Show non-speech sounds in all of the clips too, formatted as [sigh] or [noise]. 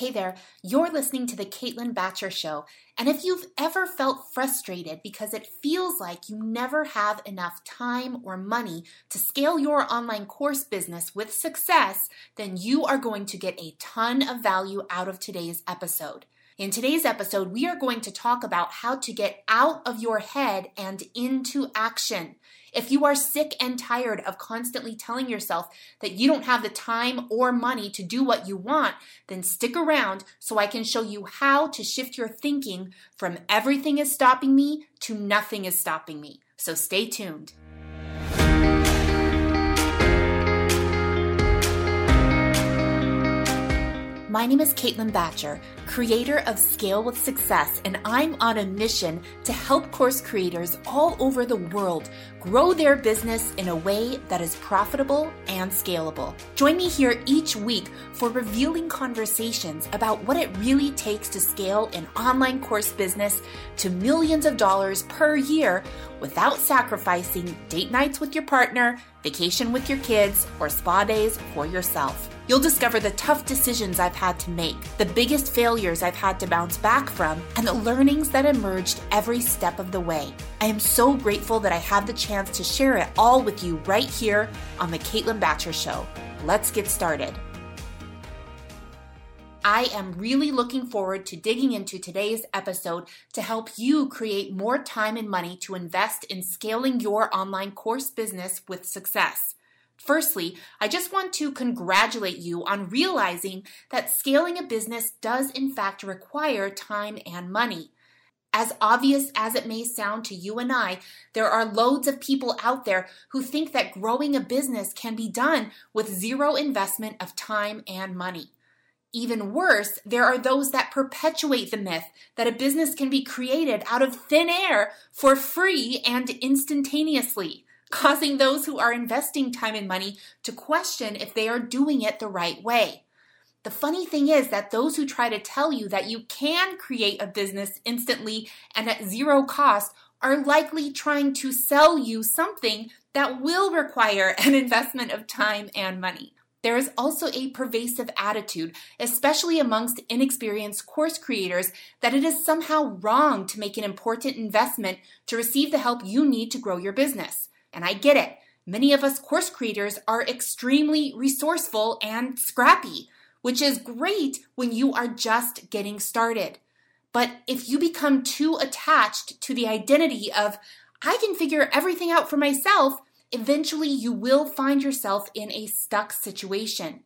Hey there, you're listening to The Caitlin Bacher Show. And if you've ever felt frustrated because it feels like you never have enough time or money to scale your online course business with success, then you are going to get a ton of value out of today's episode. In today's episode, we are going to talk about how to get out of your head and into action. If you are sick and tired of constantly telling yourself that you don't have the time or money to do what you want, then stick around so I can show you how to shift your thinking from everything is stopping me to nothing is stopping me. So stay tuned. My name is Caitlin Bacher, creator of Scale with Success, and I'm on a mission to help course creators all over the world grow their business in a way that is profitable and scalable. Join me here each week for revealing conversations about what it really takes to scale an online course business to millions of dollars per year without sacrificing date nights with your partner, vacation with your kids, or spa days for yourself. You'll discover the tough decisions I've had to make, the biggest failures I've had to bounce back from, and the learnings that emerged every step of the way. I am so grateful that I have the chance to share it all with you right here on The Caitlin Bacher Show. Let's get started. I am really looking forward to digging into today's episode to help you create more time and money to invest in scaling your online course business with success. Firstly, I just want to congratulate you on realizing that scaling a business does in fact require time and money. As obvious as it may sound to you and I, there are loads of people out there who think that growing a business can be done with zero investment of time and money. Even worse, there are those that perpetuate the myth that a business can be created out of thin air for free and instantaneously causing those who are investing time and money to question if they are doing it the right way. The funny thing is that those who try to tell you that you can create a business instantly and at zero cost are likely trying to sell you something that will require an investment of time and money. There is also a pervasive attitude, especially amongst inexperienced course creators, that it is somehow wrong to make an important investment to receive the help you need to grow your business. And I get it. Many of us course creators are extremely resourceful and scrappy, which is great when you are just getting started. But if you become too attached to the identity of, I can figure everything out for myself, eventually you will find yourself in a stuck situation.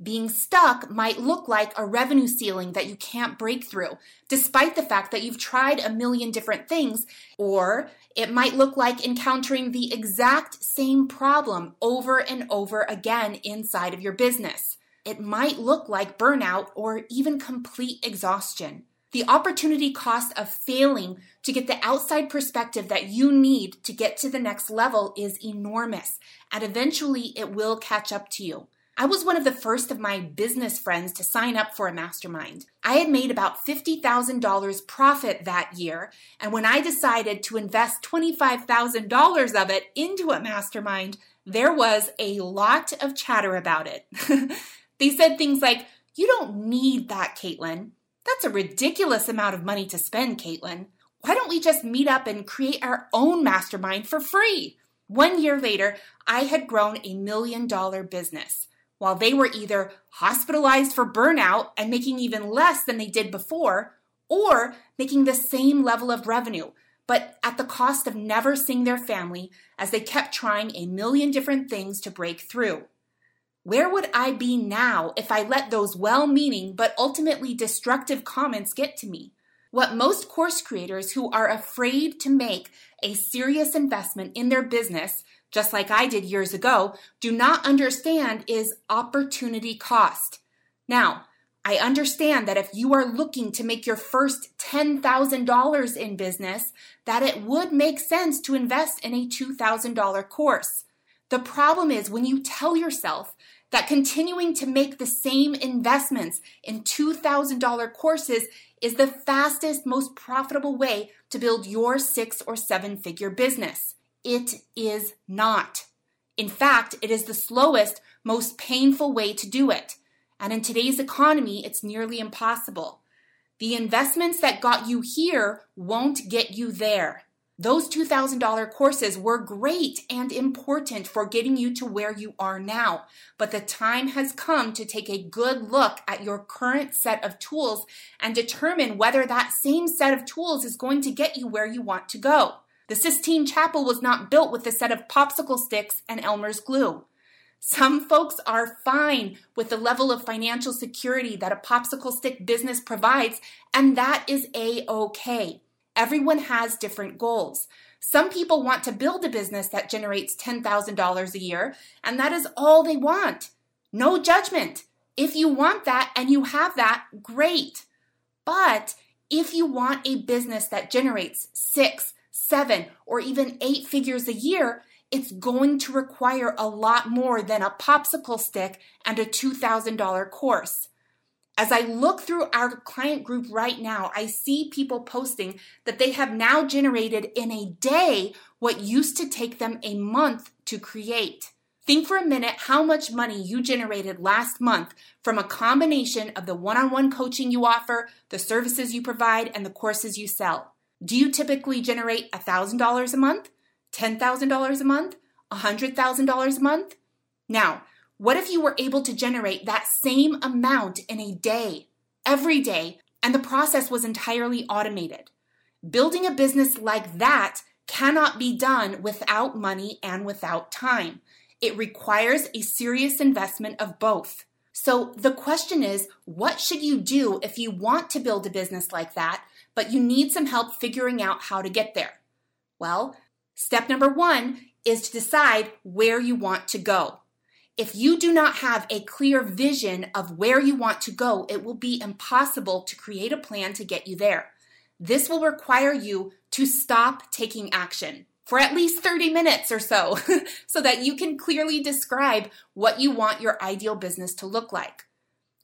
Being stuck might look like a revenue ceiling that you can't break through, despite the fact that you've tried a million different things. Or it might look like encountering the exact same problem over and over again inside of your business. It might look like burnout or even complete exhaustion. The opportunity cost of failing to get the outside perspective that you need to get to the next level is enormous, and eventually it will catch up to you. I was one of the first of my business friends to sign up for a mastermind. I had made about $50,000 profit that year, and when I decided to invest $25,000 of it into a mastermind, there was a lot of chatter about it. [laughs] they said things like, You don't need that, Caitlin. That's a ridiculous amount of money to spend, Caitlin. Why don't we just meet up and create our own mastermind for free? One year later, I had grown a million dollar business while they were either hospitalized for burnout and making even less than they did before, or making the same level of revenue, but at the cost of never seeing their family as they kept trying a million different things to break through. Where would I be now if I let those well meaning but ultimately destructive comments get to me? What most course creators who are afraid to make a serious investment in their business just like I did years ago, do not understand is opportunity cost. Now, I understand that if you are looking to make your first $10,000 in business, that it would make sense to invest in a $2,000 course. The problem is when you tell yourself that continuing to make the same investments in $2,000 courses is the fastest, most profitable way to build your six or seven figure business. It is not. In fact, it is the slowest, most painful way to do it. And in today's economy, it's nearly impossible. The investments that got you here won't get you there. Those $2,000 courses were great and important for getting you to where you are now, but the time has come to take a good look at your current set of tools and determine whether that same set of tools is going to get you where you want to go. The Sistine Chapel was not built with a set of popsicle sticks and Elmer's glue. Some folks are fine with the level of financial security that a popsicle stick business provides, and that is a okay. Everyone has different goals. Some people want to build a business that generates $10,000 a year, and that is all they want. No judgment. If you want that and you have that, great. But if you want a business that generates six, seven, or even eight figures a year, it's going to require a lot more than a popsicle stick and a $2,000 course. As I look through our client group right now, I see people posting that they have now generated in a day what used to take them a month to create. Think for a minute how much money you generated last month from a combination of the one on one coaching you offer, the services you provide, and the courses you sell. Do you typically generate $1,000 a month, $10,000 a month, $100,000 a month? Now, what if you were able to generate that same amount in a day, every day, and the process was entirely automated? Building a business like that cannot be done without money and without time. It requires a serious investment of both. So the question is, what should you do if you want to build a business like that, but you need some help figuring out how to get there? Well, step number one is to decide where you want to go. If you do not have a clear vision of where you want to go, it will be impossible to create a plan to get you there. This will require you to stop taking action for at least 30 minutes or so, [laughs] so that you can clearly describe what you want your ideal business to look like.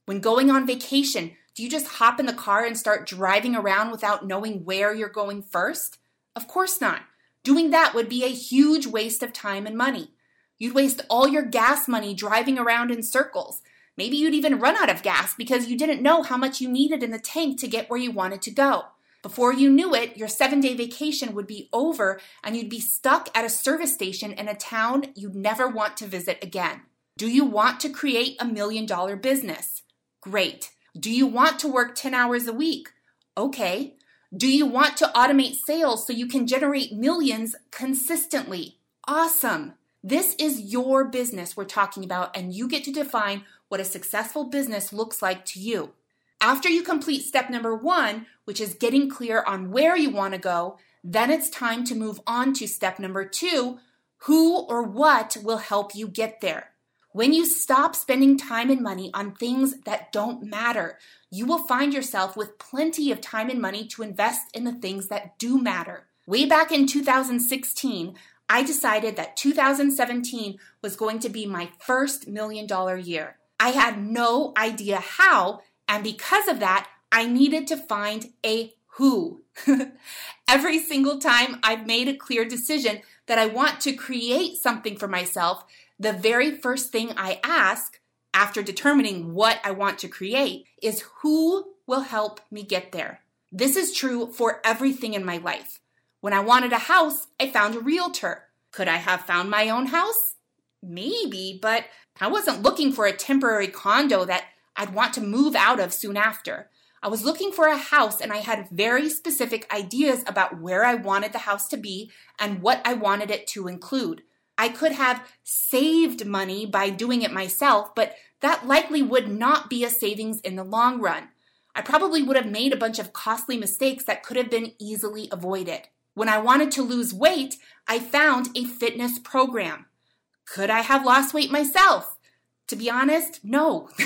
When going on vacation, do you just hop in the car and start driving around without knowing where you're going first? Of course not. Doing that would be a huge waste of time and money. You'd waste all your gas money driving around in circles. Maybe you'd even run out of gas because you didn't know how much you needed in the tank to get where you wanted to go. Before you knew it, your seven day vacation would be over and you'd be stuck at a service station in a town you'd never want to visit again. Do you want to create a million dollar business? Great. Do you want to work 10 hours a week? Okay. Do you want to automate sales so you can generate millions consistently? Awesome. This is your business we're talking about, and you get to define what a successful business looks like to you. After you complete step number one, which is getting clear on where you want to go, then it's time to move on to step number two who or what will help you get there. When you stop spending time and money on things that don't matter, you will find yourself with plenty of time and money to invest in the things that do matter. Way back in 2016, I decided that 2017 was going to be my first million dollar year. I had no idea how, and because of that, I needed to find a who. [laughs] Every single time I've made a clear decision that I want to create something for myself, the very first thing I ask after determining what I want to create is who will help me get there. This is true for everything in my life. When I wanted a house, I found a realtor. Could I have found my own house? Maybe, but I wasn't looking for a temporary condo that I'd want to move out of soon after. I was looking for a house and I had very specific ideas about where I wanted the house to be and what I wanted it to include. I could have saved money by doing it myself, but that likely would not be a savings in the long run. I probably would have made a bunch of costly mistakes that could have been easily avoided. When I wanted to lose weight, I found a fitness program. Could I have lost weight myself? To be honest, no. [laughs]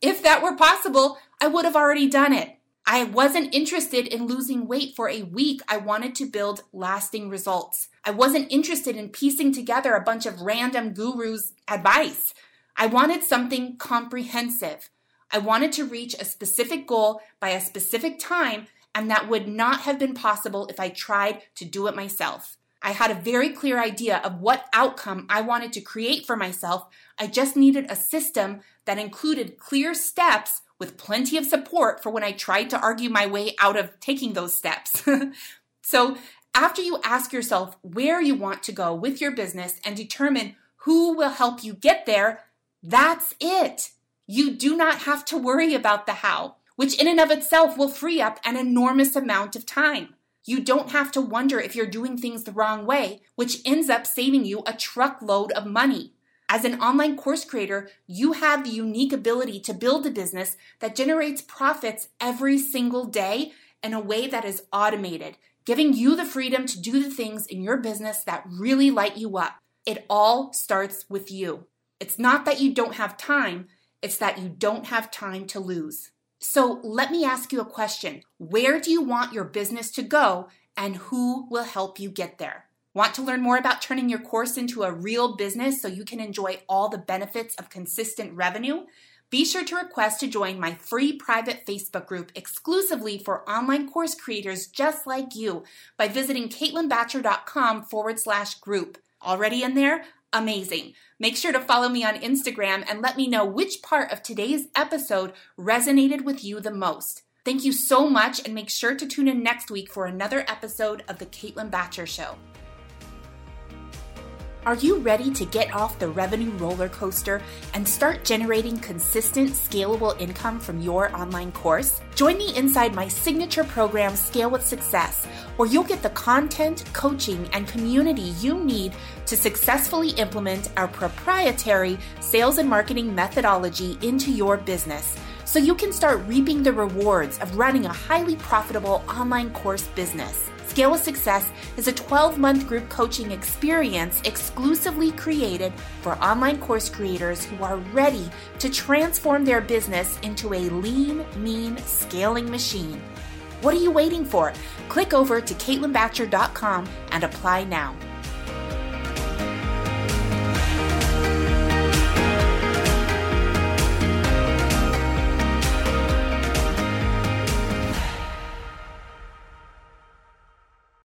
if that were possible, I would have already done it. I wasn't interested in losing weight for a week. I wanted to build lasting results. I wasn't interested in piecing together a bunch of random gurus' advice. I wanted something comprehensive. I wanted to reach a specific goal by a specific time and that would not have been possible if I tried to do it myself. I had a very clear idea of what outcome I wanted to create for myself. I just needed a system that included clear steps with plenty of support for when I tried to argue my way out of taking those steps. [laughs] so, after you ask yourself where you want to go with your business and determine who will help you get there, that's it. You do not have to worry about the how, which in and of itself will free up an enormous amount of time. You don't have to wonder if you're doing things the wrong way, which ends up saving you a truckload of money. As an online course creator, you have the unique ability to build a business that generates profits every single day in a way that is automated, giving you the freedom to do the things in your business that really light you up. It all starts with you. It's not that you don't have time, it's that you don't have time to lose. So let me ask you a question. Where do you want your business to go and who will help you get there? Want to learn more about turning your course into a real business so you can enjoy all the benefits of consistent revenue? Be sure to request to join my free private Facebook group exclusively for online course creators just like you by visiting caitlinbacher.com forward slash group. Already in there? Amazing. Make sure to follow me on Instagram and let me know which part of today's episode resonated with you the most. Thank you so much, and make sure to tune in next week for another episode of The Caitlin Bacher Show. Are you ready to get off the revenue roller coaster and start generating consistent, scalable income from your online course? Join me inside my signature program, Scale with Success, where you'll get the content, coaching, and community you need to successfully implement our proprietary sales and marketing methodology into your business so you can start reaping the rewards of running a highly profitable online course business. Scale with Success is a 12 month group coaching experience exclusively created for online course creators who are ready to transform their business into a lean, mean scaling machine. What are you waiting for? Click over to CaitlinBacher.com and apply now.